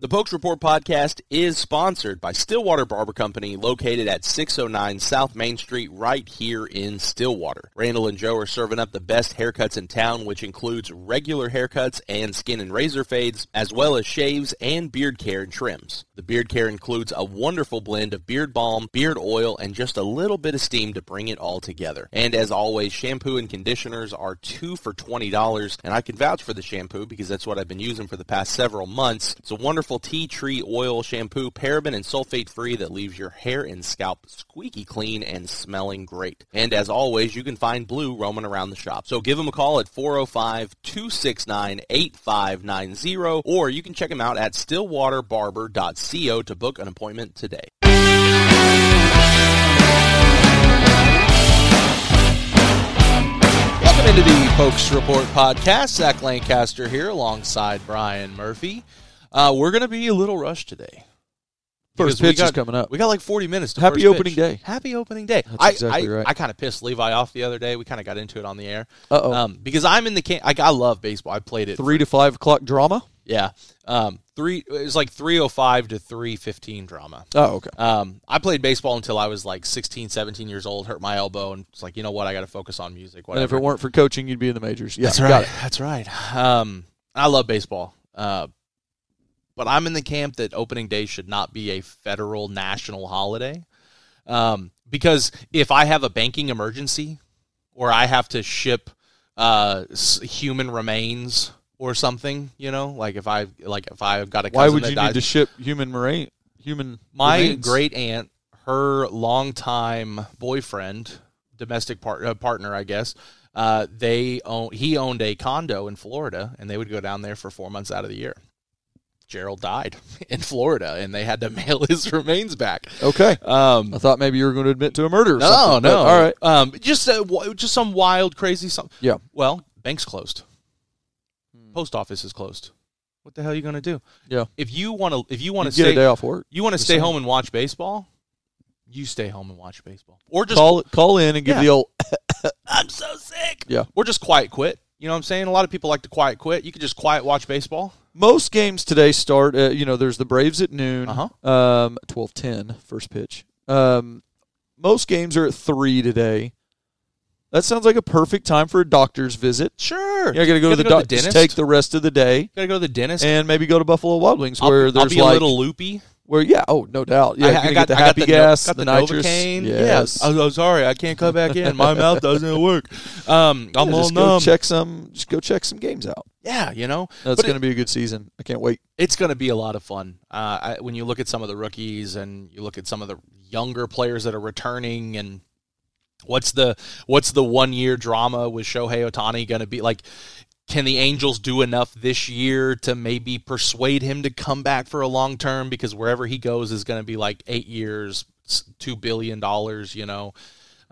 The Pokes Report podcast is sponsored by Stillwater Barber Company, located at 609 South Main Street, right here in Stillwater. Randall and Joe are serving up the best haircuts in town, which includes regular haircuts and skin and razor fades, as well as shaves and beard care and trims. The beard care includes a wonderful blend of beard balm, beard oil, and just a little bit of steam to bring it all together. And as always, shampoo and conditioners are two for $20, and I can vouch for the shampoo because that's what I've been using for the past several months. It's a wonderful tea tree oil shampoo, paraben and sulfate free that leaves your hair and scalp squeaky clean and smelling great. And as always, you can find Blue roaming around the shop. So give them a call at 405-269-8590 or you can check them out at stillwaterbarber.co to book an appointment today. Welcome into the Pokes Report podcast. Zach Lancaster here alongside Brian Murphy. Uh, we're going to be a little rushed today. First pitch is coming up. We got like 40 minutes to Happy opening pitch. day. Happy opening day. That's I, exactly I, right. I kind of pissed Levi off the other day. We kind of got into it on the air. Uh-oh. Um, because I'm in the camp. I, I love baseball. I played it. Three to five o'clock drama. Yeah. Um, three. It was like 305 to 315 drama. Oh, okay. Um, I played baseball until I was like 16, 17 years old, hurt my elbow, and it's like, you know what? I got to focus on music. And if it weren't for coaching, you'd be in the majors. Yeah, That's got right. it. That's right. Um, I love baseball. Uh, but I'm in the camp that opening day should not be a federal national holiday. Um, because if I have a banking emergency or I have to ship uh, human remains or something, you know, like if I like if I've got a cousin Why would you died, need to ship human marine? Human. my remains? great aunt, her longtime boyfriend, domestic part, uh, partner, I guess. Uh, they own. He owned a condo in Florida, and they would go down there for four months out of the year. Gerald died in Florida, and they had to mail his remains back. Okay. Um, I thought maybe you were going to admit to a murder. Or no, something, but no. All right. Um, just uh, w- just some wild, crazy something. Yeah. Well, bank's closed. Post office is closed. What the hell are you going to do? Yeah. If you want to, if you want to get stay, a day off work. you want to stay saying. home and watch baseball, you stay home and watch baseball, or just Call call in and give Yeah. the old. I'm so sick. Yeah. or just quiet quit. You know what I'm saying? A lot of people like to quiet quit. You could just quiet watch baseball. Most games today start. Uh, you know, there's the Braves at noon. Uh-huh. Um, twelve ten first pitch. Um, most games are at three today. That sounds like a perfect time for a doctor's visit. Sure, Yeah, I got to go to the doctor. doctor. Take the rest of the day Got to go to the dentist. and maybe go to Buffalo Wild Wings, I'll, where I'll there's be like a little loopy. Where yeah, oh no doubt, yeah, I, I got the I got happy no- gas, got the, the, nitrous. Novocaine. Yes. Yeah. I'm, I'm sorry, I can't come back in. My mouth doesn't work. Um, I'm Yeah, all numb. check some. Just go check some games out. Yeah, you know, That's going to be a good season. I can't wait. it's going to be a lot of fun. Uh, I, when you look at some of the rookies and you look at some of the younger players that are returning, and what's the what's the one year drama with Shohei Ohtani going to be like? Can the Angels do enough this year to maybe persuade him to come back for a long term? Because wherever he goes is going to be like eight years, two billion dollars. You know,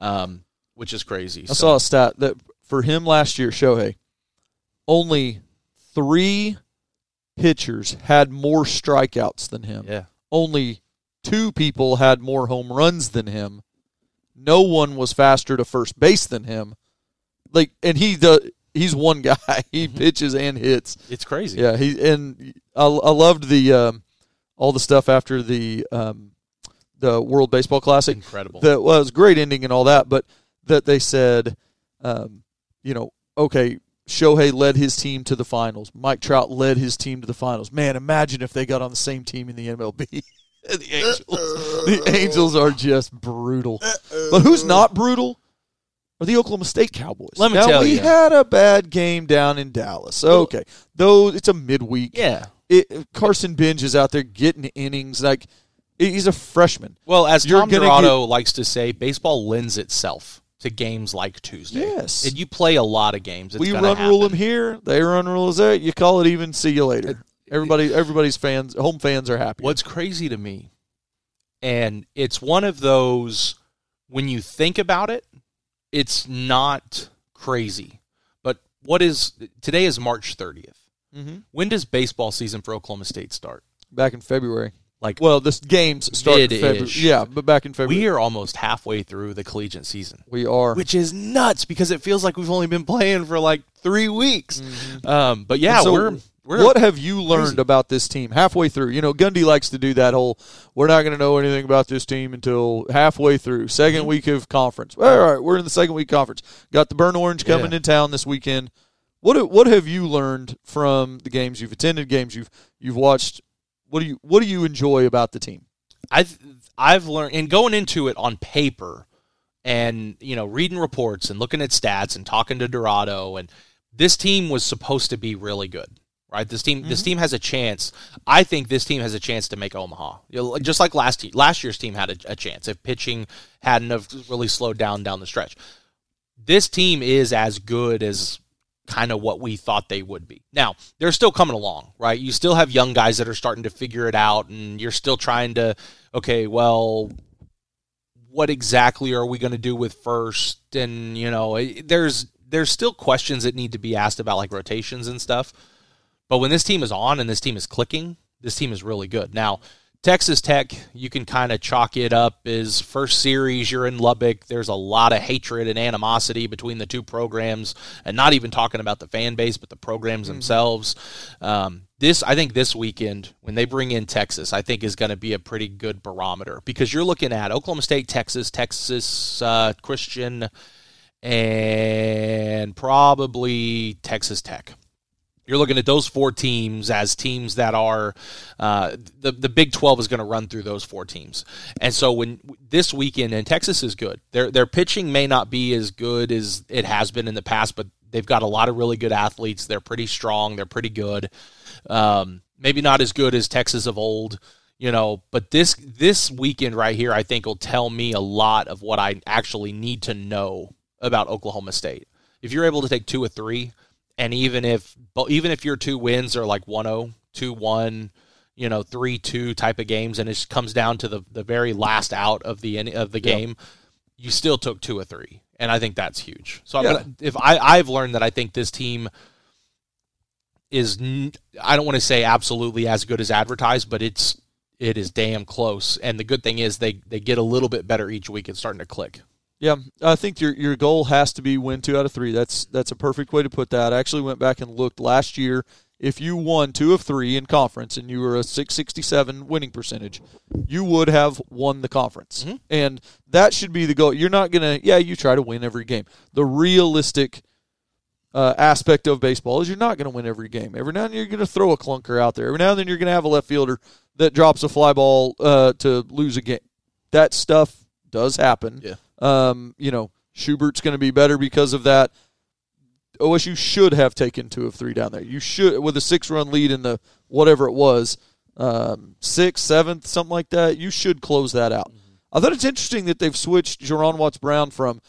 um, which is crazy. I saw a stat that for him last year, Shohei, only three pitchers had more strikeouts than him. yeah, Only two people had more home runs than him. No one was faster to first base than him. Like, and he the he's one guy. He pitches and hits. it's crazy. Yeah, he and I, I loved the um, all the stuff after the um, the World Baseball Classic. incredible. That was great ending and all that, but that they said, um, you know, okay, Shohei led his team to the finals. Mike Trout led his team to the finals. Man, imagine if they got on the same team in the MLB. the Angels, the Angels are just brutal. But who's not brutal? Are the Oklahoma State Cowboys? Let me now, tell we you. had a bad game down in Dallas. Okay, though it's a midweek. yeah. It, Carson Benge is out there getting innings. Like he's a freshman. Well, as You're Tom Dirato likes to say, baseball lends itself to games like Tuesday. Yes. and you play a lot of games. It's we run rule them here. They run rule rules there. You call it even. See you later. Everybody, everybody's fans, home fans are happy. What's crazy to me, and it's one of those when you think about it, it's not crazy. But what is today is March 30th. Mhm. When does baseball season for Oklahoma State start? back in February? Like Well, this games start in February. Yeah, but back in February we are almost halfway through the collegiate season. we are. which is nuts because it feels like we've only been playing for like three weeks. Um, but yeah, so we're We're- what have you learned about this team halfway through? You know, Gundy likes to do that whole we're not going to know anything about this team until halfway through, 2nd Mm-hmm. week of conference. All right, we're in the second week conference. Got the Burn Orange coming Yeah. in town this weekend. What what have you learned from the games you've attended, games you've you've watched? What do you what do you enjoy about the team? I've I've learned and going into it on paper and you know reading reports and looking at stats and talking to Dirato and this team was supposed to be really good right this team this mm-hmm. team has a chance I think this team has a chance to make Omaha You know, just like last te- last year's team had a, a chance if pitching hadn't have really slowed down down the stretch this team is as good as kind of what we thought they would be. Now, they're still coming along, right? You still have young guys that are starting to figure it out and you're still trying to okay, well, what exactly are we going to do with first and you know, eh, there's there's still questions that need to be asked about like rotations and stuff. But when this team is on and this team is clicking, this team is really good. Now, Texas Tech, you can kind of chalk it up as first series. You're in Lubbock. There's a lot of hatred and animosity between the two programs, and not even talking about the fan base, but the programs themselves. Um, this, I think, this weekend when they bring in Texas, I think is going to be a pretty good barometer because you're looking at Oklahoma State, Texas, Texas uh, Christian, and probably Texas Tech you're looking at those four teams as teams that are uh, the the Big Twelve is going to run through those four teams, and so when this weekend and Texas is good, their their pitching may not be as good as it has been in the past, but they've got a lot of really good athletes. They're pretty strong. They're pretty good. Um, maybe not as good as Texas of old, you know, but this this weekend right here, I think will tell me a lot of what I actually need to know about Oklahoma State. If you're able to take two or three and even if even if your two wins are like 1-0, 2-1, you know, 3-2 type of games and it just comes down to the, the very last out of the end of the game, you still took two or three. And I think that's huge. So I'm Yeah. gonna, if I I've learned that I think this team is I don't want to say absolutely as good as advertised, but it's it is damn close. And the good thing is they they get a little bit better each week. It's starting to click. Yeah, I think your your goal has to be win two out of three. That's that's a perfect way to put that. I actually went back and looked last year. If you won two of three in conference and you were a 667 winning percentage, you would have won the conference. And that should be the goal. You're not going to, yeah, you try to win every game. The realistic uh, aspect of baseball is you're not going to win every game. Every now and then you're going to throw a clunker out there. Every now and then you're going to have a left fielder that drops a fly ball uh, to lose a game. That stuff does happen. Yeah. Um, you know, Schubert's going to be better because of that. OSU should have taken two of three down there. You should, with a six run lead in the whatever it was, um, sixth, seventh, something like that. You should close that out. I thought it's interesting that they've switched Juaron Watts Brown from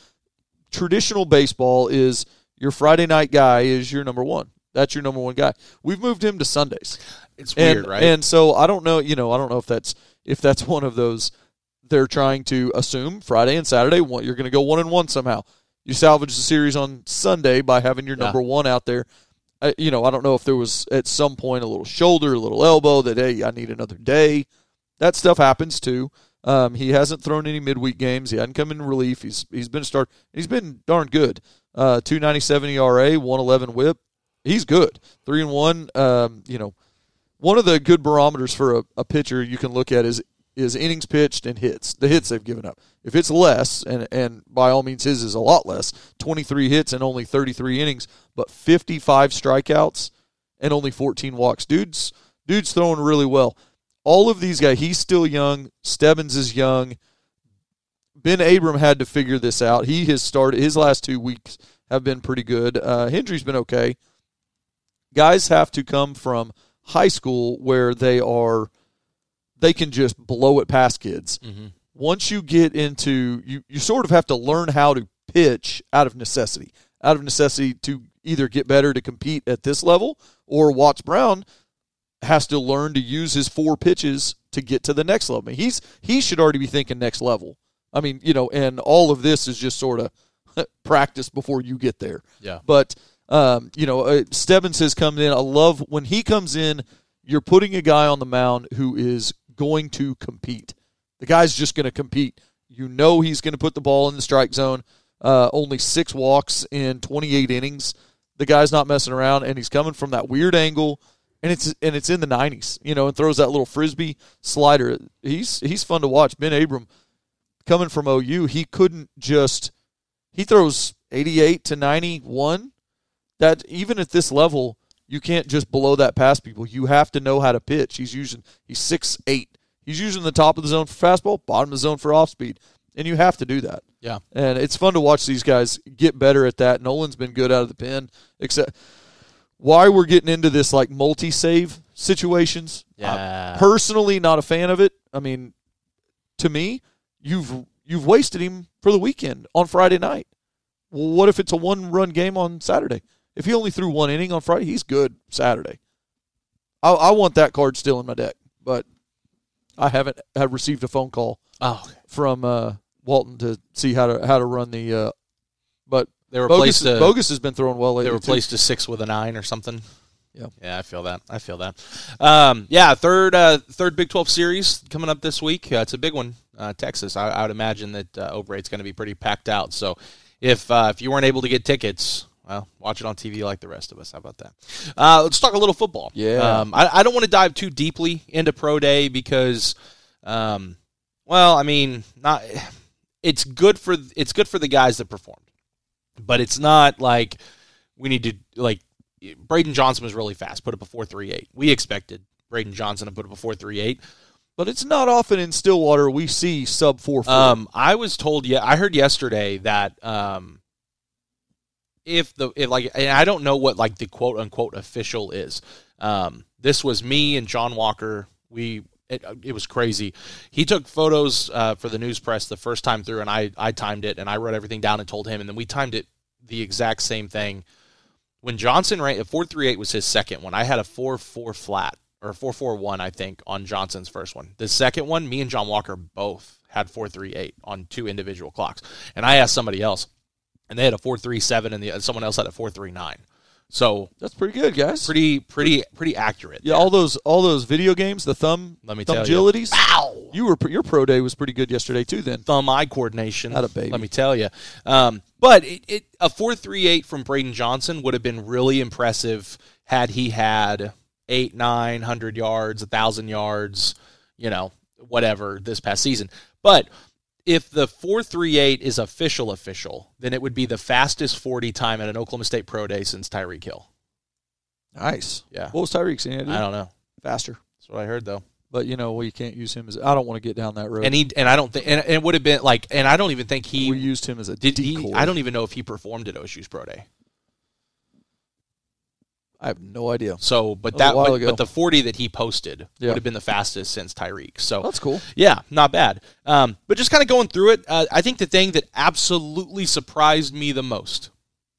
traditional baseball is your Friday night guy is your number one. That's your number one guy. We've moved him to Sundays. It's And, weird, right? And so I don't know, you know, I don't know if that's if that's one of those they're trying to assume Friday and Saturday you're going to go one and one somehow. You salvage the series on Sunday by having your Yeah. number one out there. I, you know, I don't know if there was at some point a little shoulder, a little elbow that hey, I need another day. That stuff happens too. Um, he hasn't thrown any midweek games. He hadn't come in relief. He's he's been a start. He's been darn good. Uh, two ninety seven ERA, one eleven WHIP. He's good. Three and one. Um, you know, one of the good barometers for a, a pitcher you can look at is is innings pitched and hits. The hits they've given up. If it's less, and and by all means his is a lot less, twenty three hits and only thirty three innings, but fifty five strikeouts and only fourteen walks. Dude's dude's throwing really well. All of these guys, he's still young. Stebbins is young. Ben Abram had to figure this out. He has started his last two weeks have been pretty good. Uh, Hendry's been okay. Guys have to come from high school where they are they can just blow it past kids. Mhm. Once you get into you, you sort of have to learn how to pitch out of necessity, out of necessity to either get better to compete at this level, or Watts Brown has to learn to use his four pitches to get to the next level. I mean, he's he should already be thinking next level. I mean, you know, and all of this is just sort of practice before you get there. Yeah. But um, you know, uh, Stebbins has come in. I love when he comes in. You're putting a guy on the mound who is going to compete. The guy's just going to compete. You know he's going to put the ball in the strike zone. Uh, only six walks in 28 innings. The guy's not messing around, and he's coming from that weird angle. and it's and it's in the 90s, you know, and throws that little frisbee slider. He's he's fun to watch. Ben Abram coming from OU, he couldn't just he throws 88 to 91. That even at this level, you can't just below that pass people. You have to know how to pitch. He's using he's six eight. He's using the top of the zone for fastball, bottom of the zone for off speed, and you have to do that. Yeah, and it's fun to watch these guys get better at that. Nolan's been good out of the pen, except why we're getting into this like multi save situations. Yeah. I'm personally, not a fan of it. I mean, to me, you've you've wasted him for the weekend on Friday night. Well, what if it's a one run game on Saturday? If he only threw one inning on Friday, he's good Saturday. I, I want that card still in my deck, but I haven't have received a phone call oh, from uh, Walton to see how to how to run the. Uh, but they Bogusz, replaced a, Bogusz has been throwing well lately. they too. replaced a six with a nine or something. Yeah. Yeah, I feel that. I feel that. Um, yeah, third uh, third Big Twelve series coming up this week. Uh, it's a big one. Uh, Texas. I, I would imagine that uh, O'Brate's going to be pretty packed out. So if uh, if you weren't able to get tickets, well, watch it on TV like the rest of us. How about that? Uh, let's talk a little football. Yeah. Um, I, I don't want to dive too deeply into pro day because, um, well, I mean, not. It's good for it's good for the guys that performed, but it's not like we need to like. Braydon Johnson was really fast, put it up a four three eight. We expected Braydon Johnson to put it up a four three eight. But it's not often in Stillwater we see sub four four. Um, I was told, yeah, I heard yesterday that um, if the if like, and I don't know what like the quote unquote official is. Um, this was me and John Walker. We it, it was crazy. He took photos uh, for the news press the first time through, and I I timed it and I wrote everything down and told him, and then we timed it the exact same thing. When Johnson ran a four three eight was his second one. I had a four four flat or four four one, I think, on Johnson's first one. The second one, me and John Walker both had four three eight on two individual clocks, and I asked somebody else, and they had a four three seven, and the someone else had a four three nine. So That's pretty good, guys. pretty pretty pretty accurate. yeah, there. all those all those video games, the thumb Let me thumb tell you. agilities. Ow! You were your pro day was pretty good yesterday too. Then thumb eye coordination. Not a baby. Let me tell you. Um, but it, it, a four three eight from Braydon Johnson would have been really impressive had he had eight nine hundred yards, a thousand yards, you know, whatever this past season. But if the four three eight is official official, then it would be the fastest forty time at an Oklahoma State pro day since Tyreek Hill. nice. Yeah, What was Tyreek saying? I don't know. Faster, That's what I heard though. but you know we can't use him as. I don't want to get down that road. And he and I don't think and it would have been like and I don't even think he we used him as a Did decoy. he? I don't even know if he performed at OSU's pro day. I have no idea. So, but That that, but, but the forty that he posted Yeah. would have been the fastest since Tyreek. So That's cool. yeah, not bad. Um, but just kind of going through it, uh, I think the thing that absolutely surprised me the most,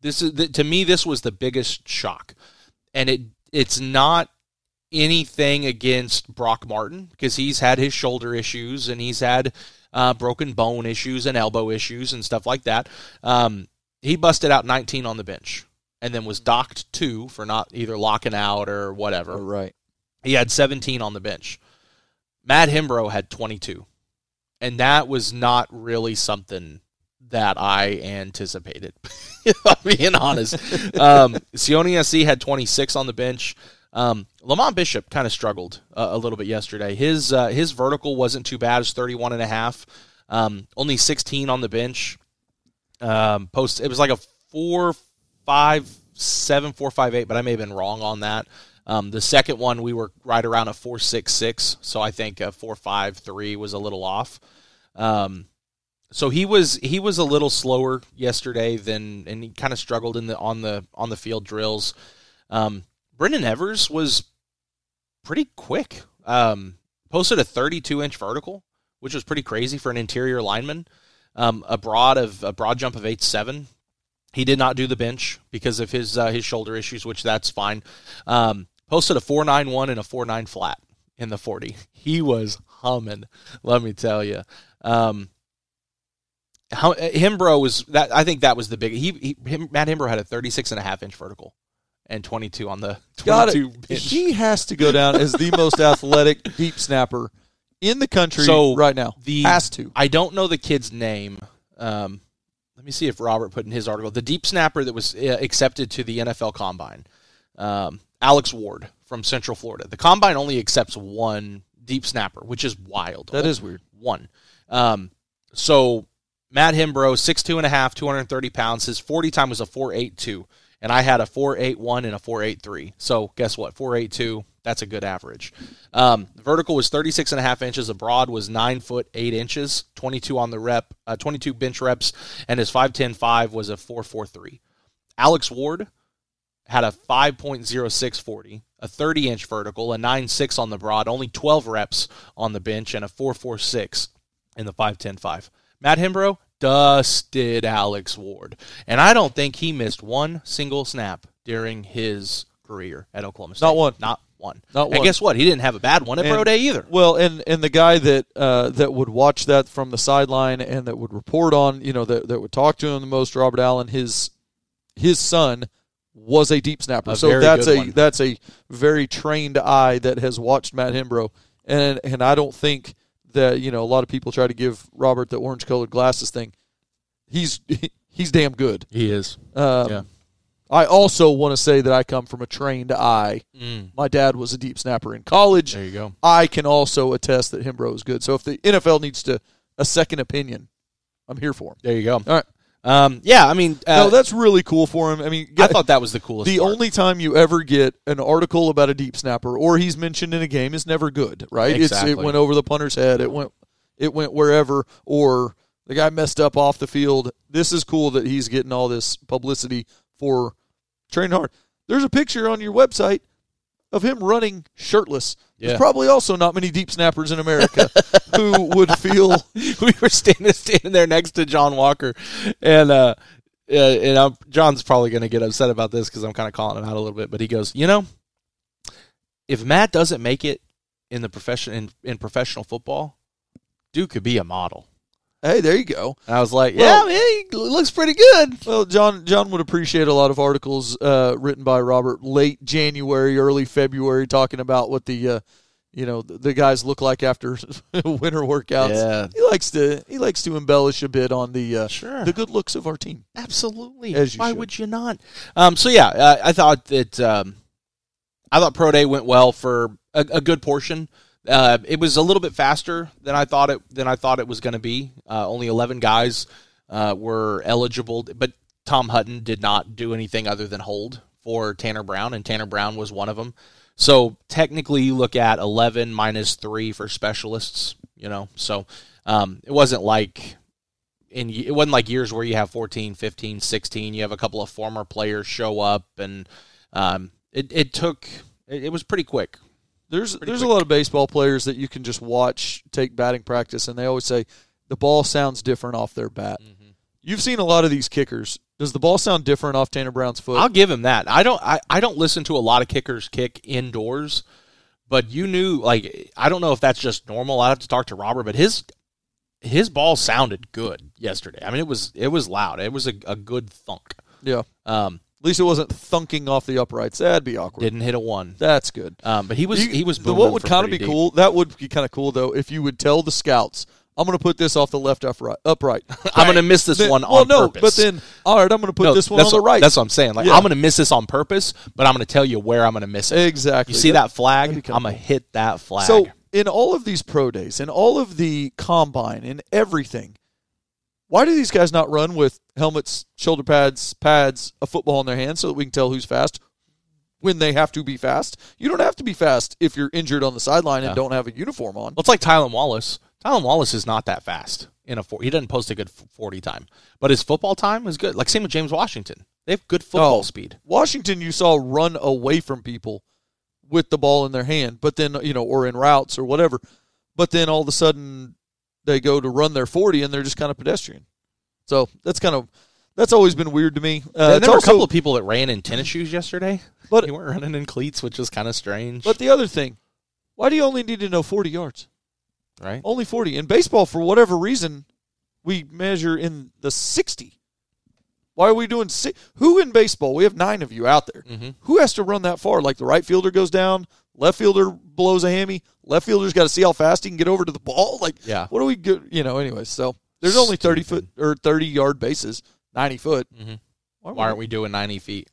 this is the, to me, this was the biggest shock, and it it's not anything against Brock Martin because he's had his shoulder issues and he's had uh, broken bone issues and elbow issues and stuff like that. Um, he busted out 19 on the bench and then was docked two for not either locking out or whatever. Oh, right. He had 17 on the bench. Matt Hembrough had 22. And that was not really something that I anticipated, if I'm being honest. Um, Sione SC had 26 on the bench. Um, Lamont Bishop kind of struggled uh, a little bit yesterday. His uh, his vertical wasn't too bad. It's 31 and a half. Um, only 16 on the bench. Um, post it was like a four five seven four five eight, but I may have been wrong on that. Um, the second one we were right around a four six six, so I think a four five three was a little off. Um, so he was he was a little slower yesterday than, and he kind of struggled in the on the on the field drills. Um, Brendan Evers was pretty quick. Um, posted a 32 inch vertical, which was pretty crazy for an interior lineman. Um, a broad of a broad jump of eight seven. He did not do the bench because of his uh, his shoulder issues, which that's fine. Um, posted a four nine one and a four nine flat in the forty. He was humming. Let me tell you. Um, how, Hembrough was that. I think that was the big. He, he him, Matt Hembrough had a 36 and a half inch vertical and 22 on the 22 Got it. bench. He has to go down as the most athletic deep snapper in the country So, right now. the- has to. I don't know the kid's name. Um, me see if Robert put in his article the deep snapper that was uh, accepted to the NFL Combine. Um, Alex Ward from Central Florida. The combine only accepts one deep snapper, which is wild. That is weird. One. Um, so Matt six two and a half, 230 pounds. His 40 time was a 482, and I had a 481 and a 483. So guess what? 482, that's a good average. Um, vertical was 36 and a half inches. Abroad was nine foot eight inches, 22 on the rep, uh, 22 bench reps, and his 5'10 was a 443. Alex Ward had a 5.0640, a 30 inch vertical, a 9.6 on the broad, only 12 reps on the bench, and a 4.46 in the 5.10.5. Matt Hembrough dusted Alex Ward, and I don't think he missed one single snap during his career at Oklahoma State. Not one. Not one. Not and one. guess what? He didn't have a bad one at And- Pro Day either. Well, and and the guy that uh, that would watch that from the sideline and that would report on, you know, that that would talk to him the most, Robert Allen, his his son was a deep snapper. A so that's a one. that's a very trained eye that has watched Matt Hembrough, and and I don't think that you know a lot of people try to give Robert the orange colored glasses thing. He's he's damn good. He is. Um, Yeah. I also want to say that I come from a trained eye. Mm, My dad was a deep snapper in college. there you go. I can also attest that Hembrough is good. So if the NFL needs to a second opinion, I'm here for him. There you go. All right. Um, yeah, I mean, uh, no, that's really cool for him. I mean, I thought that was the coolest. the part. only time you ever get an article about a deep snapper or he's mentioned in a game is never good, right? It's Exactly. it went over the punter's head. It went it went wherever or the guy messed up off the field. This is cool that he's getting all this publicity for training hard. There's a picture on your website of him running shirtless. Yeah. There's probably also not many deep snappers in America who would feel we were standing standing there next to John Walker, and uh, uh and I'm, John's probably going to get upset about this because I'm kind of calling him out a little bit. But he goes, you know, if Matt doesn't make it in the profession in, in professional football, Duke could be a model. Hey, there you go. I was like, Well- yeah, man, he looks pretty good. Well, John John would appreciate a lot of articles uh, written by Robert late January, early February, talking about what the uh, you know the, guys look like after winter workouts. Yeah. He likes to he likes to embellish a bit on the uh, Sure. the good looks of our team. Absolutely. As you Why should. would you not? Um, so yeah, uh, I thought that um, I thought pro day went well for a, a good portion. Uh, it was a little bit faster than I thought it than I thought it was going to be. Uh, only eleven guys uh, were eligible, but Tom Hutton did not do anything other than hold for Tanner Brown, and Tanner Brown was one of them. So technically, you look at eleven minus three for specialists. You know, so um, it wasn't like in it wasn't like years where you have 14 15 16 you have a couple of former players show up and um, it, it took it, it was pretty quick There's Pretty there's quick. a lot of baseball players that you can just watch take batting practice, and they always say the ball sounds different off their bat. Mm-hmm. You've seen a lot of these kickers. Does the ball sound different off Tanner Brown's foot? i'll give him that i don't I, I don't listen to a lot of kickers kick indoors but you knew like i don't know if that's just normal i have to talk to robert but his his ball sounded good yesterday i mean it was it was loud it was a, a good thunk yeah. um At least it wasn't thunking off the uprights. That'd be awkward. didn't hit a one That's good. um but he was You- he was the, what would kind of be deep. cool. That would be kind of cool though if you would tell the scouts, "I'm going to put this off the left upright." upright. i'm gonna miss this Then- one well, on no, purpose but then all right, I'm going to put No, this one on the right. That's what I'm saying. Like Yeah. I'm going to miss this on purpose, but I'm going to tell you where I'm going to miss it. exactly. You see that flag? that'd be I'm going to hit that flag. So in all of these pro days, in all of the combine, in everything, why do these guys not run with helmets, shoulder pads, pads, a football in their hands so that we can tell who's fast when they have to be fast? You don't have to be fast if you're injured on the sideline and Yeah. don't have a uniform on. well, it's like Tylan Wallace. Tylan Wallace is not that fast in a four. He doesn't post a good 40 time, but his football time is good. Like same with James Washington. They have good football Oh. speed. Washington, you saw run away from people with the ball in their hand, but then you know, or in routes or whatever. But then all of a sudden, they go to run their forty, and they're just kind of pedestrian. So that's kind of that's always been weird to me. Uh, and there were also, a couple of people that ran in tennis shoes yesterday. But- they weren't running in cleats, which is kind of strange. but the other thing, why do you only need to know forty yards? right? Only forty in baseball for whatever reason, we measure in the sixty. Why are we doing six? Who in baseball? We have nine of you out there. Mhm. Who has to run that far? Like the right fielder goes down, left fielder blows a hammy, left fielder's got to see how fast he can get over to the ball. Like, Yeah. what do we go? You know, anyway, So there's only thirty foot or thirty yard bases, ninety foot. Mhm. Why, Why aren't we doing 90 feet?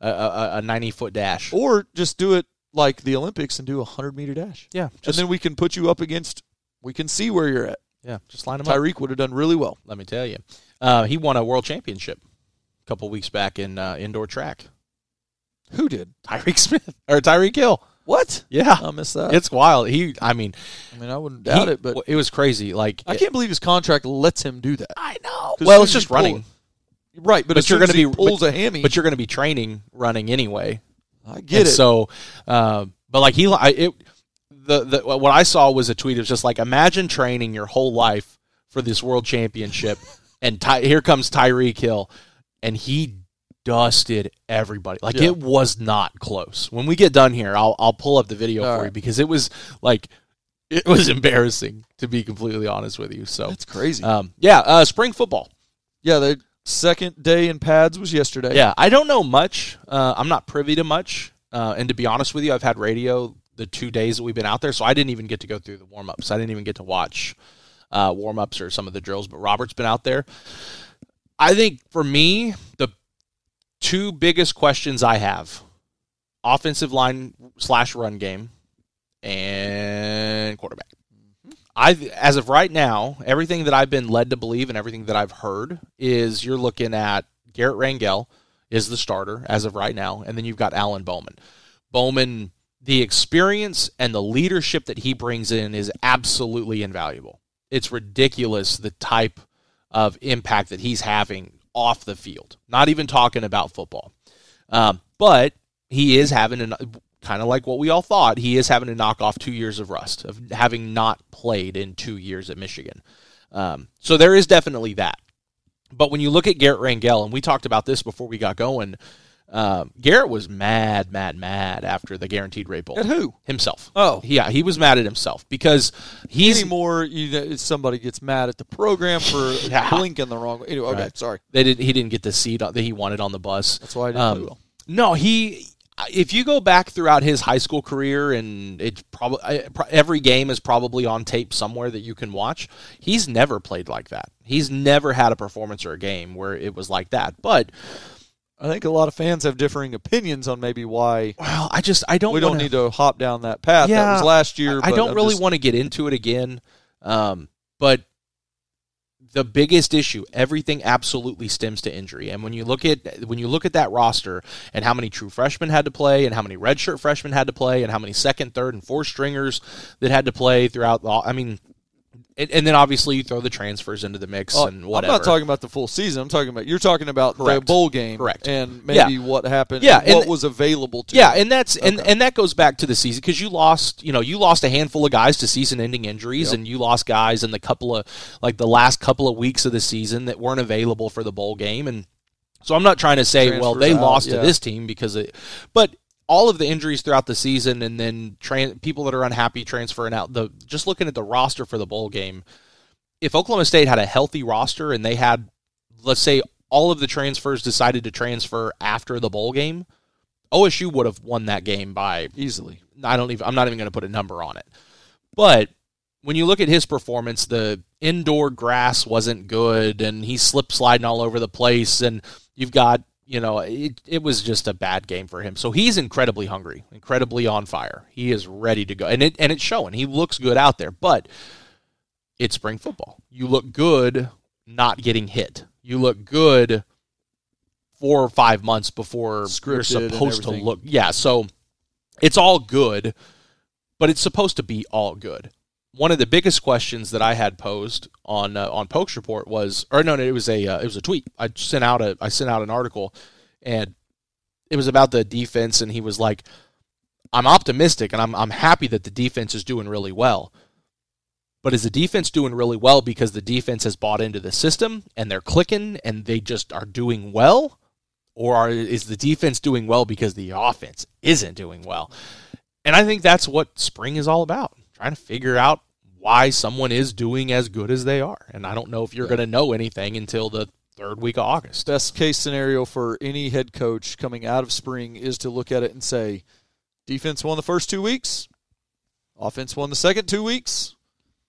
A, a, a 90 foot dash. Or just do it like the Olympics and do a hundred meter dash, Yeah, and then we can put you up against. We can see where you're at. yeah, just line them up. Tyreek would have done really well. Let me tell you, uh, he won a world championship a couple weeks back in uh, indoor track. Who did? Tyreek Smith or Tyreek Hill. What? Yeah, I missed that. it's wild. He, I mean, I mean, I wouldn't doubt he- it, but it was crazy. Like I can't believe his contract lets him do that. I know. Well, it's just running, pull- right? But, But you're gonna be- pulls a hammy. but you're going to be training running anyway. I get And it. So, uh, but like he, I, it, the the what I saw was a tweet. It was just like imagine training your whole life for this world championship, and Ty, here comes Tyreek Hill, and he dusted everybody. Like Yeah. it was not close. When we get done here, I'll I'll pull up the video All for you because it was like it was embarrassing to be completely honest with you. So, That's crazy. um, yeah, uh, spring football. yeah, the second day in pads was yesterday. Yeah, I don't know much. Uh, I'm not privy to much. Uh, and to be honest with you, I've had radio the two days that we've been out there, so I didn't even get to go through the warm ups. I didn't even get to watch uh, warm ups or some of the drills. But Robert's been out there. I think for me, the two biggest questions I have: offensive line slash run game, and quarterback. I, as of right now, everything that I've been led to believe and everything that I've heard is you're looking at Garret Rangel is the starter as of right now, and then you've got Alan Bowman. Bowman, the experience and the leadership that he brings in is absolutely invaluable. It's ridiculous the type of impact that he's having off the field. Not even talking about football, um, but he is having an kind of like what we all thought. He is having to knock off two years of rust of having not played in two years at Michigan. Um, so there is definitely that. But when you look at Garret Rangel, and we talked about this before we got going, um, Garret was mad, mad, mad after the guaranteed rate bowl At who? himself. Oh, Yeah, he was mad at himself because he's anymore. You know, somebody gets mad at the program for Yeah. blinking the wrong way. Anyway, okay, Right. sorry. they did he didn't get the seat that he wanted on the bus. That's why I didn't Um, well. No, he. If you go back throughout his high school career, and it's probably every game is probably on tape somewhere that you can watch. He's never played like that. He's never had a performance or a game where it was like that. But I think a lot of fans have differing opinions on maybe why well, I just I don't. we don't wanna- need to hop down that path. that was last year. I but don't I'm really just- want to get into it again. Um, but the biggest issue, everything absolutely stems to injury. And when you look at when you look at that roster and how many true freshmen had to play, and how many redshirt freshmen had to play, and how many second, third, and fourth stringers that had to play throughout. The, I mean, and, and then obviously you throw the transfers into the mix Oh, and whatever. I'm not talking about the full season. I'm talking about you're talking about the bowl game, Correct. And maybe Yeah. what happened, Yeah, and what and- was available to. Yeah, you. and that's and, Okay. and that goes back to the season because you lost, you know, you lost a handful of guys to season-ending injuries, Yep. and you lost guys in the couple of like the last couple of weeks of the season that weren't available for the bowl game, and so I'm not trying to say, well, they out, lost yeah. to this team because it, but all of the injuries throughout the season, and then tran- people that are unhappy transferring out. The just looking at the roster for the bowl game, if Oklahoma State had a healthy roster and they had, let's say, all of the transfers decided to transfer after the bowl game, OSU would have won that game by easily. I don't even I'm not even going to put a number on it. But when you look at his performance, the indoor grass wasn't good and he slipped sliding all over the place and you've got, you know, it, it was just a bad game for him. So he's incredibly hungry, incredibly on fire. He is ready to go. And it and it's showing. He looks good out there, but it's spring football. You look good not getting hit. You look good four or five months before Scripted you're supposed to look. Yeah, so it's all good, but it's supposed to be all good. One of the biggest questions that I had posed on uh, on Pokes Report was, or no, no, it was a uh, it was a tweet. I sent out a I sent out an article, and it was about the defense, and he was like, "I'm optimistic, and I'm I'm happy that the defense is doing really well." But is the defense doing really well because the defense has bought into the system and they're clicking and they just are doing well? Or are, is the defense doing well because the offense isn't doing well? And I think that's what spring is all about trying to figure out why someone is doing as good as they are. And I don't know if you're Yeah. going to know anything until the third week of August. Best case scenario for any head coach coming out of spring is to look at it and say, defense won the first two weeks, offense won the second two weeks.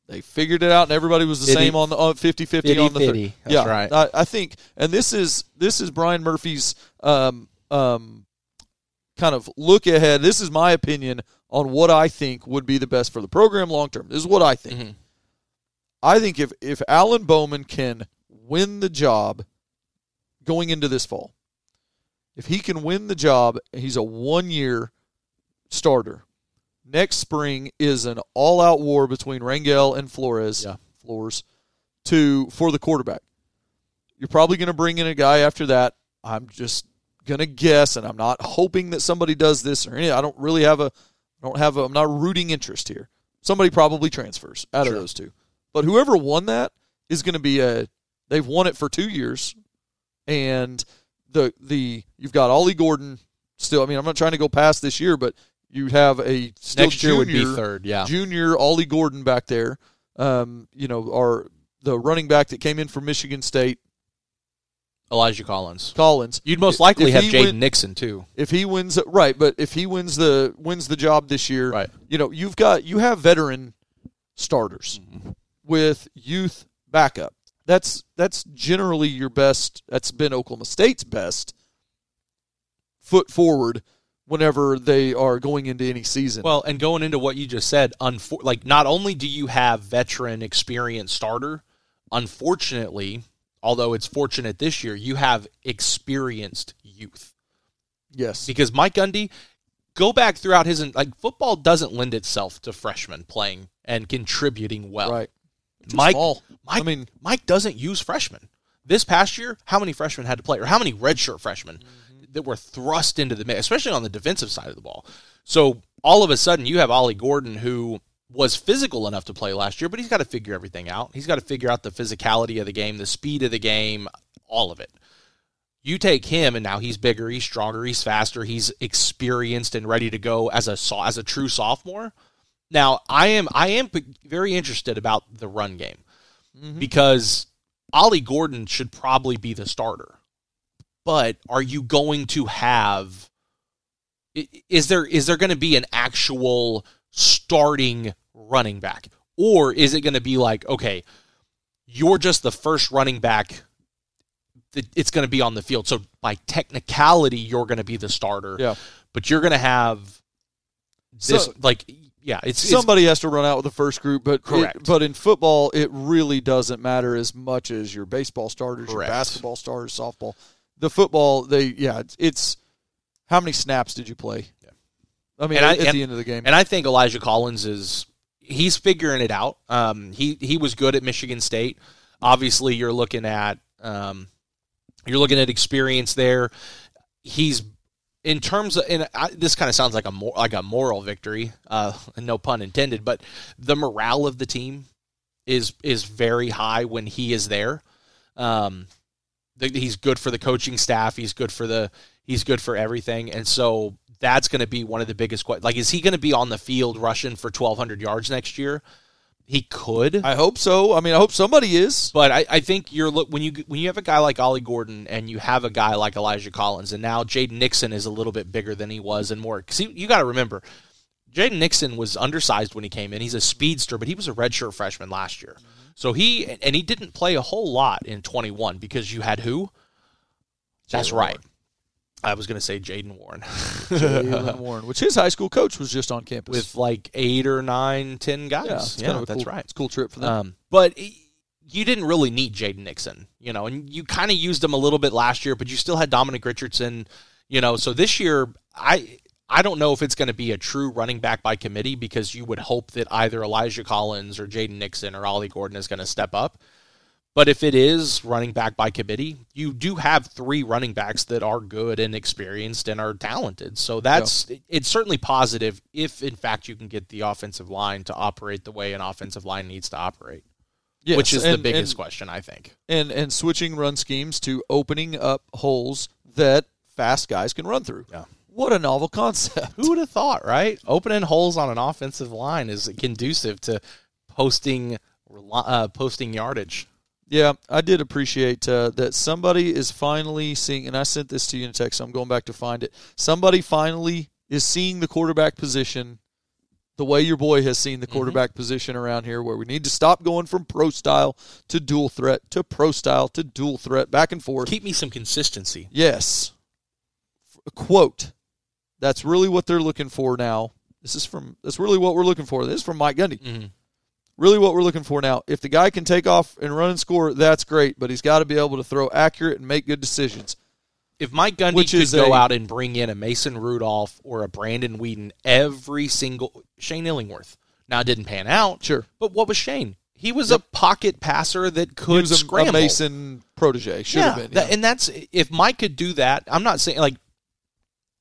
They figured it out, and everybody was the Fitty- same on the on 50-50 on the third. That's yeah, right. I, I think, and this is this is Brian Murphy's um, um, kind of look ahead. This is my opinion on what I think would be the best for the program long term. This is what I think. Mhm. I think if if Alan Bowman can win the job going into this fall, if he can win the job, he's a one year starter. Next spring is an all out war between Rangel and Flores. Yeah. Flores to for the quarterback. You're probably going to bring in a guy after that. I'm just going to guess, and I'm not hoping that somebody does this or any. I don't really have a, I don't have a, I'm not rooting interest here. Somebody probably transfers out Sure. of those two, but whoever won that is going to be a. They've won it for two years, and the the you've got Ollie Gordon still. I mean, I'm not trying to go past this year, but you have a still Next year would be junior- third. Yeah. junior Ollie Gordon back there. Um, you know, our the running back that came in from Michigan State, Elijah Collins. Collins. You'd most likely If have Jaden Nixon too. If he wins, right? But if he wins the wins the job this year, Right. You know, you've got you have veteran starters mm-hmm. with youth backup. That's that's generally your best. That's been Oklahoma State's best foot forward whenever they are going into any season. Well, and going into what you just said, unfor- like not only do you have veteran experienced starter, unfortunately, although it's fortunate this year, you have experienced youth. yes, Because Mike Gundy, go back throughout his like football doesn't lend itself to freshmen playing and contributing well. right. Mike. Mike, I mean, Mike doesn't use freshmen. This past year, how many freshmen had to play, or how many redshirt freshmen mm-hmm. that were thrust into the mix, especially on the defensive side of the ball? So all of a sudden, you have Ollie Gordon, who was physical enough to play last year, but he's got to figure everything out. He's got to figure out the physicality of the game, the speed of the game, all of it. You take him, and now he's bigger, he's stronger, he's faster, he's experienced and ready to go as a as a true sophomore. Now, I am I am very interested about the run game mm-hmm. because Ollie Gordon should probably be the starter. But are you going to have is there is there going to be an actual starting running back or is it going to be like okay, you're just the first running back that it's going to be on the field. So by technicality you're going to be the starter. Yeah. But you're going to have this So- like yeah, it's, it's somebody has to run out with the first group, but it- Correct. but in football, it really doesn't matter as much as your baseball starters, Correct. your basketball starters, softball. The football, they yeah, it's, it's how many snaps did you play? I mean, And I- at and- the end of the game, And I think Elijah Collins is he's figuring it out. Um, he he was good at Michigan State. Obviously, you're looking at um, you're looking at experience there. He's in terms of and I, this kind of sounds like a more like a moral victory, uh, no pun intended. But the morale of the team is is very high when he is there. Um, the, he's good for the coaching staff. He's good for the he's good for everything, and so that's going to be one of the biggest questions. Like, is he going to be on the field rushing for twelve hundred yards next year? He could, I hope so. I mean, I hope somebody is. but I, I think you're look when you when you have a guy like Ollie Gordon and you have a guy like Elijah Collins, and now Jaden Nixon is a little bit bigger than he was and more. Because you got to remember, Jaden Nixon was undersized when he came in. He's a speedster, but he was a redshirt freshman last year. So he and he didn't play a whole lot in 21 because you had who? That's right. I was going to say Jaden Warren Jaylen Warren, which his high school coach was just on campus with like eight or nine, ten guys. Yeah, a that's cool, right. It's a cool trip for them. Um, but y- you didn't really need Jaden Nixon, you know, and you kind of used him a little bit last year, but you still had Dominic Richardson, you know. So this year, I I don't know if it's going to be a true running back by committee because you would hope that either Elijah Collins or Jaden Nixon or Ollie Gordon is going to step up. But if it is running back by committee, you do have three running backs that are good and experienced and are talented. So that's it's certainly positive if in fact you can get the offensive line to operate the way an offensive line needs to operate Yes, which is the biggest and- question, I think. and and switching run schemes to opening up holes that fast guys can run through. Yeah. What a novel concept. Who would have thought, right? Opening holes on an offensive line is conducive to posting uh, posting yardage. Yeah, I did appreciate uh, that somebody is finally seeing, and I sent this to you in text, so I'm going back to find it. Somebody finally is seeing the quarterback position the way your boy has seen the quarterback position around here, where we need to stop going from pro style to dual threat to pro style to dual threat, back and forth. Keep me some consistency. Yes. F- Quote That's really what they're looking for now. This is from that's really what we're looking for. This is from Mike Gundy. Mm-hmm. Really what we're looking for now. If the guy can take off and run and score, that's great, but he's got to be able to throw accurate and make good decisions. If Mike Gundy Which could go a- out and bring in a Mason Rudolph or a Brandon Weeden every single Shane Illingworth. Now it didn't pan out. Sure. But what was Shane? He was a pocket passer that could He was a, a. Mason protege. Should yeah, have been. that- yeah. and that's if Mike could do that. I'm not saying like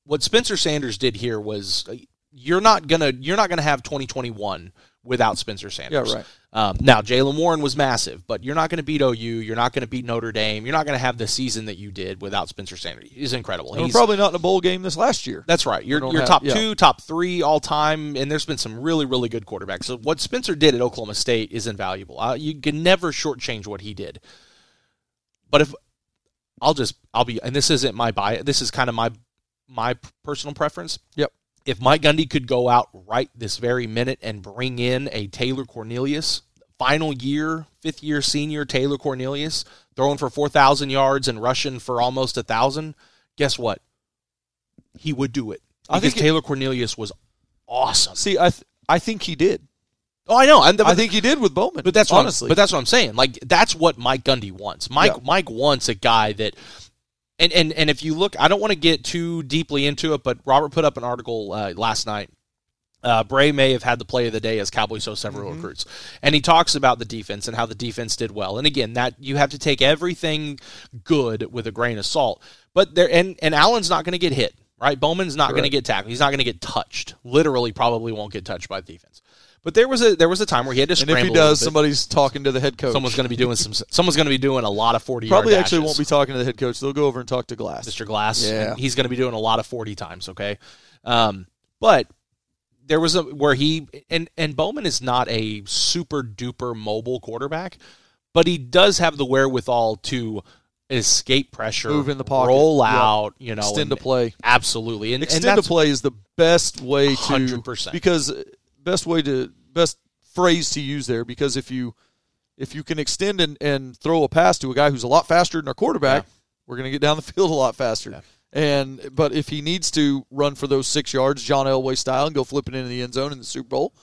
what Spencer Sanders did here was uh, you're not gonna you're not gonna have 2021 without Spencer Sanders. Yeah, right. Um, now Jaylen Warren was massive, but you're not going to beat OU. You're not going to beat Notre Dame. You're not going to have the season that you did without Spencer Sanders. He's incredible. And He's, probably not in a bowl game this last year. that's right. You're, you're have- top yeah. two, top three all time, and there's been some really, really good quarterbacks. So what Spencer did at Oklahoma State is invaluable. Uh, you can never shortchange what he did. But if I'll just I'll be and this isn't my bias. This is kind of my my personal preference. Yep. If Mike Gundy could go out right this very minute and bring in a Taylor Cornelius, final year, fifth year senior Taylor Cornelius, throwing for four thousand yards and rushing for almost a thousand, guess what? He would do it. I Because think it- Taylor Cornelius was awesome. See, I th- I think he did. Oh, I know. And I think he did with Bowman. but that's honestly. But that's what I'm saying. Like that's what Mike Gundy wants. Mike Yeah. Mike wants a guy that and and and if you look, I don't want to get too deeply into it, but Robert put up an article uh, last night. Uh, Bray may have had the play of the day as Cowboys so several Mm-hmm. recruits, and he talks about the defense and how the defense did well. And again, that you have to take everything good with a grain of salt. But there, and and Alan's not going to get hit, right? Bowman's not going to get tackled. He's not going to get touched. Literally, probably won't get touched by the defense. But there was a there was a time where he had to and if he does, somebody's talking to the head coach. Someone's going to be doing some. Someone's going to be doing a lot of forty. probably actually dashes. won't be talking to the head coach. They'll go over and talk to Glass. Mr. Glass. Yeah. he's going to be doing a lot of forty times. Okay, um, but there was a where he and and Bowman is not a super duper mobile quarterback, but he does have the wherewithal to escape pressure, Move in the pocket. roll Yep. out, you know, Extend and- to play. Absolutely, and, and Extend to play is the best way to 100%. because uh, best way to best phrase to use there because if you if you can extend and, and throw a pass to a guy who's a lot faster than our quarterback, we're going to get down the field a lot faster. Yeah. And but if he needs to run for those six yards, John Elway style, and go flipping into the end zone in the Super Bowl.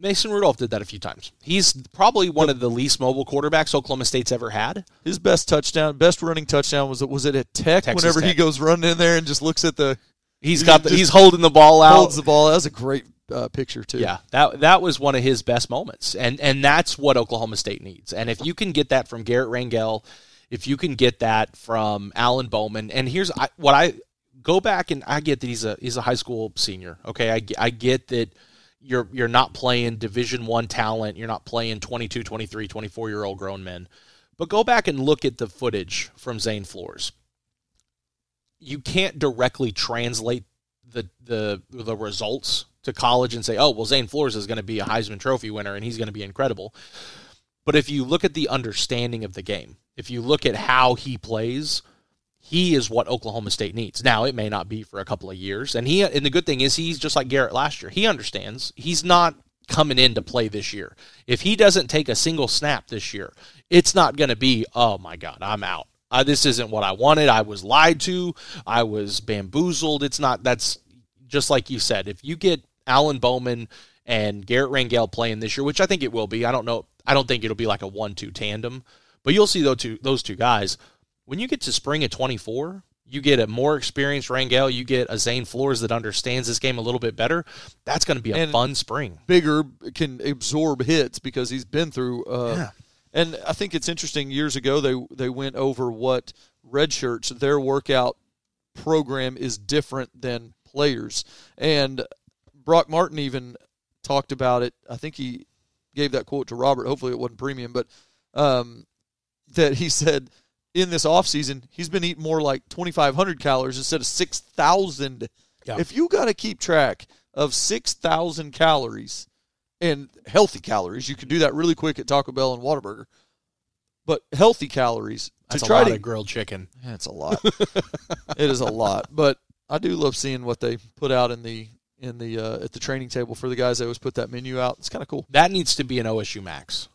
Mason Rudolph did that a few times. He's probably one of the least mobile quarterbacks Oklahoma State's ever had. His best touchdown, best running touchdown was it was it at Tech? Texas whenever he goes running in there and just looks at the He's He got the, he's holding the ball out. holds the ball. That was a great uh, picture too. Yeah, that that was one of his best moments, and and that's what Oklahoma State needs. And if you can get that from Garret Rangel, if you can get that from Alan Bowman, and here's I, what I go back and I get that he's a he's a high school senior. Okay, I, I get that you're you're not playing Division One talent, you're not playing 22, 23, 24 year old grown men, but go back and look at the footage from Zane Flores. You can't directly translate the the the results to college and say, "Oh, well, Zane Flores is going to be a Heisman Trophy winner and he's going to be incredible." But if you look at the understanding of the game, if you look at how he plays, he is what Oklahoma State needs. Now, it may not be for a couple of years, and he and the good thing is he's just like Garret last year. He understands. He's not coming in to play this year. If he doesn't take a single snap this year, it's not going to be, "Oh my god, I'm out." Uh, this isn't what I wanted. I was lied to. I was bamboozled. It's not. That's just like you said. If you get Alan Bowman and Garret Rangel playing this year, which I think it will be, I don't know. I don't think it'll be like a one-two tandem, but you'll see those two those two guys when you get to spring at 24. You get a more experienced Rangel. You get a Zane Flores that understands this game a little bit better. That's going to be a And- fun spring. bigger can absorb hits because he's been through. Uh, Yeah. And I think it's interesting. Years ago, they they went over what red shirts their workout program is different than players, and Brock Martin even talked about it. I think he gave that quote to Robert. Hopefully, it wasn't premium, but um, that he said in this offseason, he's been eating more like 2,500 calories instead of 6,000. Yeah. If you got to keep track of 6,000 calories and healthy calories, you can do that really quick at Taco Bell and Whataburger. But healthy calories That's to a try lot to of grilled chicken. yeah, it's a lot. it is a lot, but I do love seeing what they put out in the in the uh, at the training table for the guys that always put that menu out. It's kind of cool. That needs to be an OSU max.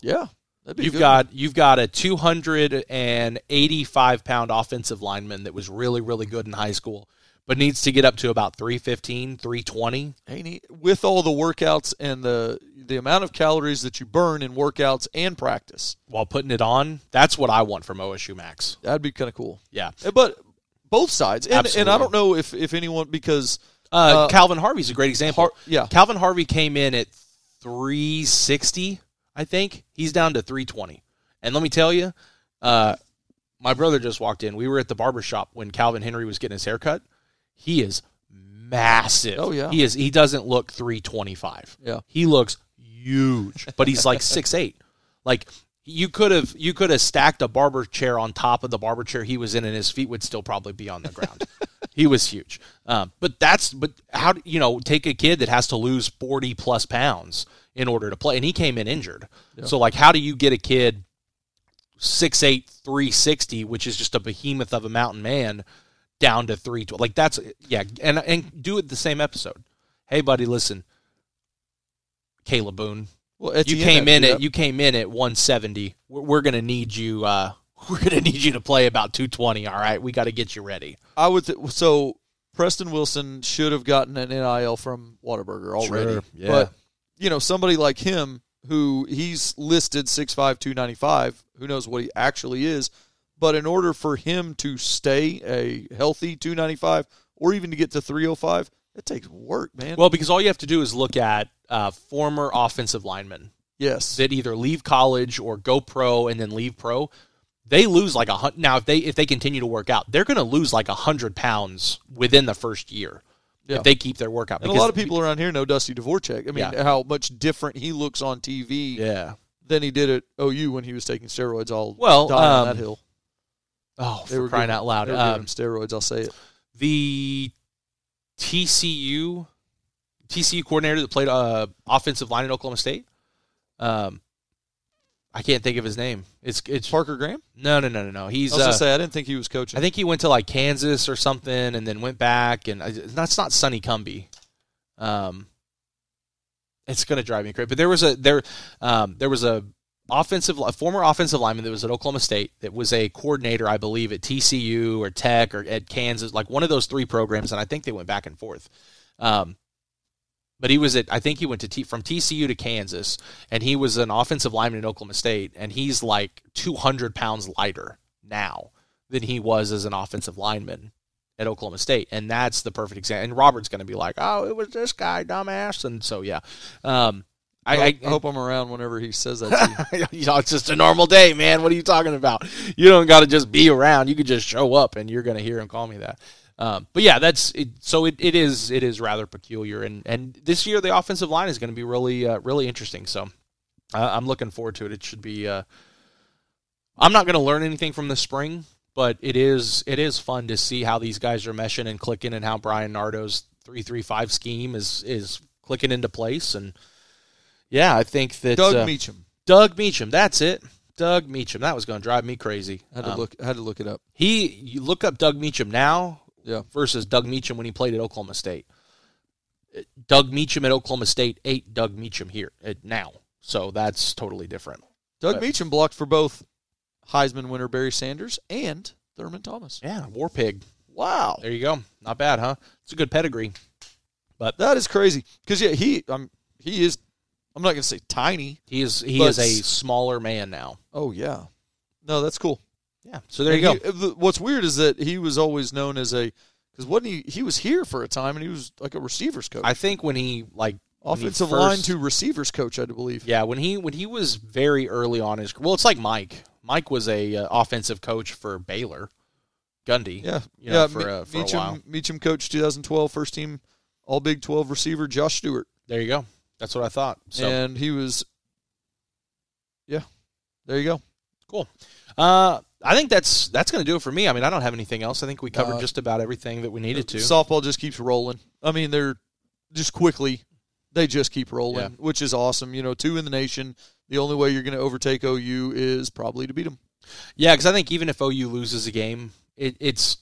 Yeah, that'd be a You've good got you've got a 285 pound offensive lineman that was really really good in high school, but needs to get up to about 315, 320. Ain't he? With all the workouts and the the amount of calories that you burn in workouts and practice, while putting it on. That's what I want from OSU Max. that'd be kind of cool. Yeah. Uh, But both sides, and, and I don't know if if anyone because Uh, Uh, Calvin Harvey's a great example. Har- yeah. Calvin Harvey came in at 360, I think. He's down to 320. And let me tell you, uh, my brother just walked in. We were at the barber shop when Calvin Henry was getting his haircut. He is massive. Oh, yeah. He is he doesn't look 325. Yeah. He looks huge, but he's like 6'8". Like you could have you could have stacked a barber chair on top of the barber chair he was in and his feet would still probably be on the ground. he was huge. Um, but that's but how you know take a kid that has to lose 40 plus pounds in order to play and he came in injured. So like how do you get a kid 6'8 360 which is just a behemoth of a mountain man down to 312 like that's yeah and and do it the same episode. Hey buddy, listen. Caleb Boone, well, you came had in to at you came in at 170. We're, we're going to need you. Uh, we're going to need you to play about 220. All right, we got to get you ready. I would th- so Preston Wilson should have gotten an NIL from Whataburger already. Sure, yeah. But you know, somebody like him who he's listed 6'5", 295, who knows what he actually is, but in order for him to stay a healthy 295 or even to get to 305, it takes work, man. Well, because all you have to do is look at uh, former offensive linemen yes. that either leave college or go pro and then leave pro. They lose like a hundred. Now, if they if they continue to work out, they're going to lose like a hundred pounds within the first year Yeah. if they keep their workout. and a lot of people around here know Dusty Dvoracek. I mean, Yeah. how much different he looks on TV yeah. than he did at OU when he was taking steroids all Well, um, that hill. Oh, They were crying giving- out loud! Um, steroids, I'll say it. the TCU TCU coordinator that played uh, offensive line at Oklahoma State. Um, I can't think of his name. It's it's Parker Graham? no no no no no. He's I was uh, gonna say I didn't think he was coaching. I think he went to like Kansas or something and then went back and uh, that's not Sonny Cumbie. Um, it's gonna drive me crazy. But there was a there um, there was a offensive a former offensive lineman that was at Oklahoma State that was a coordinator, I believe, at TCU or Tech or at Kansas, like one of those three programs, and I think they went back and forth. Um, but he was at I think he went to T, from TCU to Kansas, and he was an offensive lineman at Oklahoma State, and he's like 200 pounds lighter now than he was as an offensive lineman at Oklahoma State, and that's the perfect example. And Robert's going to be like, "Oh, it was this guy, dumbass," and so yeah. Um, I, I, I hope I'm around whenever he says that to you. you know, it's just a normal day, man. What are you talking about? You don't got to just be around. You could just show up, and you're going to hear him call me that. Um, but yeah, that's it, so. It, it is it is rather peculiar, and and this year the offensive line is going to be really uh, really interesting. So uh, I'm looking forward to it. It should be. Uh, I'm not going to learn anything from the spring, but it is it is fun to see how these guys are meshing and clicking, and how Bryan Nardo's three three five scheme is is clicking into place. And yeah, I think that Doug uh, Meacham. Doug Meacham. That's it. Doug Meacham. That was going to drive me crazy. I Had to Um, look had to look it up. He, you look up Doug Meacham now Yeah. versus Doug Meacham when he played at Oklahoma State. Doug Meacham at Oklahoma State ate Doug Meacham here uh, now, so that's totally different. Doug but- Meacham blocked for both Heisman winner Barry Sanders and Thurman Thomas. Yeah, War Pig. Wow. There you go. Not bad, huh? It's a good pedigree. But that is crazy. Because yeah, he um he is I'm not gonna say tiny. He is he is a smaller man now. Oh yeah. No, that's cool. Yeah. So there you go. He- what's weird is that he was always known as a because wasn't he he was here for a time and he was like a receivers coach. I think when he like he Offensive first- line to receivers coach, I believe. Yeah, when he when he was very early on his well, it's like Mike. Mike was a uh, offensive coach for Baylor, Gundy. Yeah, you know, yeah. for, uh, for a Meacham, while. Meacham coach 2012 first team All Big 12 receiver Josh Stewart, There you go. That's what I thought. So and he was. Yeah, there you go. cool. Uh, I think that's that's going to do it for me. I mean, I don't have anything else. I think we covered Uh, just about everything that we needed to. Softball just keeps rolling. I mean, they're just quickly, they just keep rolling, Yeah. which is awesome. You know, two in the nation. The only way you're going to overtake OU is probably to beat them. Yeah, because I think even if OU loses a game, it, it's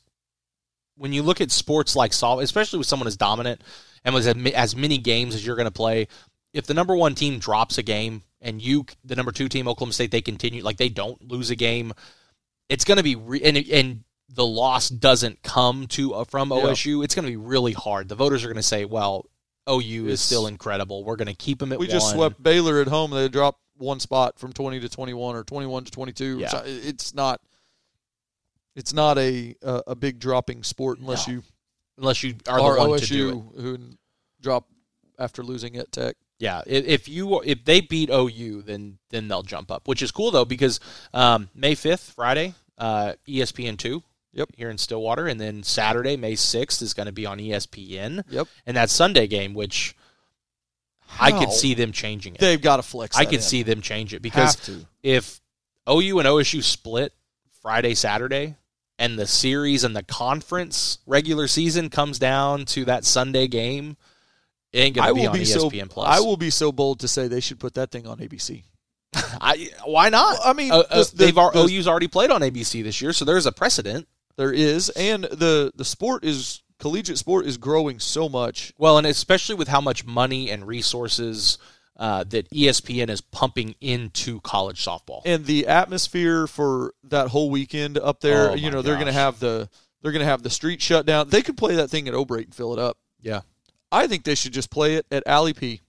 when you look at sports like softball, especially with someone as dominant and with as as many games as you're going to play. If the number one team drops a game and you, the number two team, Oklahoma State, they continue like they don't lose a game, it's going to be re- and and the loss doesn't come to uh, from OSU, it's going to be really hard. The voters are going to say, "Well, OU is still incredible. We're going to keep them at We one." just swept Baylor at home. They dropped one spot from 20 to 21 or 21 to 22. Yeah. It's not it's not a a, a big dropping sport unless No. you unless you are are the one to do it. OSU who drop after losing at Tech. Yeah, if you if they beat OU, then then they'll jump up, which is cool though because um, May fifth, Friday, uh, ESPN two. Yep. Here in Stillwater, and then Saturday, May sixth, is going to be on ESPN, Yep. and that Sunday game, which I could see them changing it. They've got to flex. I could in. see them change it because if OU and OSU split Friday, Saturday, and the series and the conference regular season comes down to that Sunday game, it ain't I going to be will on be so Plus. I will be so bold to say they should put that thing on ABC. I, why not? Well, I mean, Uh, uh, the- the- they've the- OU's already played on ABC this year, so there's a precedent. There is, and the the sport is collegiate sport is growing so much. Well, and especially with how much money and resources uh, that ESPN is pumping into college softball. and the atmosphere for that whole weekend up there. Oh, you know, they're going to have the they're going to have the street shut down. They could play that thing at O'Brate and fill it up. yeah, I think they should just play it at Allie P.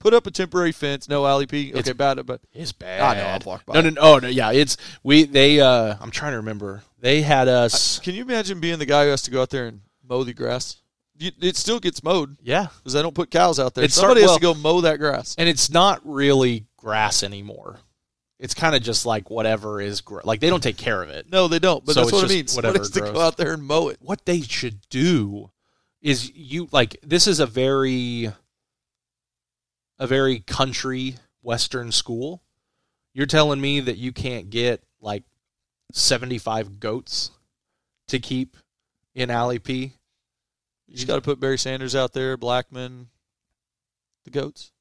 Put up a temporary fence. No Allie P. Okay, It's- bad, but it's bad. I know, I'll walk by No, no, no, oh, no, yeah, it's we. They, uh, I'm trying to remember. They had us. can you imagine being the guy who has to go out there and mow the grass? It still gets mowed yeah, because they don't put cows out there. It's start- Somebody has well- to go mow that grass. and it's not really grass anymore. It's kind of just like whatever is gr- like they don't take care of it. No, they don't. But So that's what I just mean. Somebody whatever has to go out there and mow it. what they should do is you like this is a very a very country western school you're telling me that you can't get like 75 goats to keep in Allie P You just got to put Barry Sanders out there, Blackman, the goats.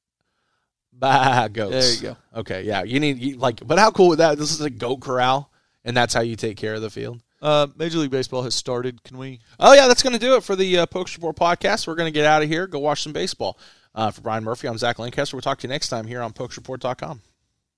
bah goats There you go. okay yeah you need you, like but how cool would that this is a goat corral and that's how you take care of the field Uh, Major League Baseball has started. Can we? Oh yeah, that's going to do it for the uh, Pokes Report podcast. We're going to get out of here, go watch some baseball. Uh, for Brian Murphy, I'm Zach Lancaster. We'll talk to you next time here on PokesReport.com.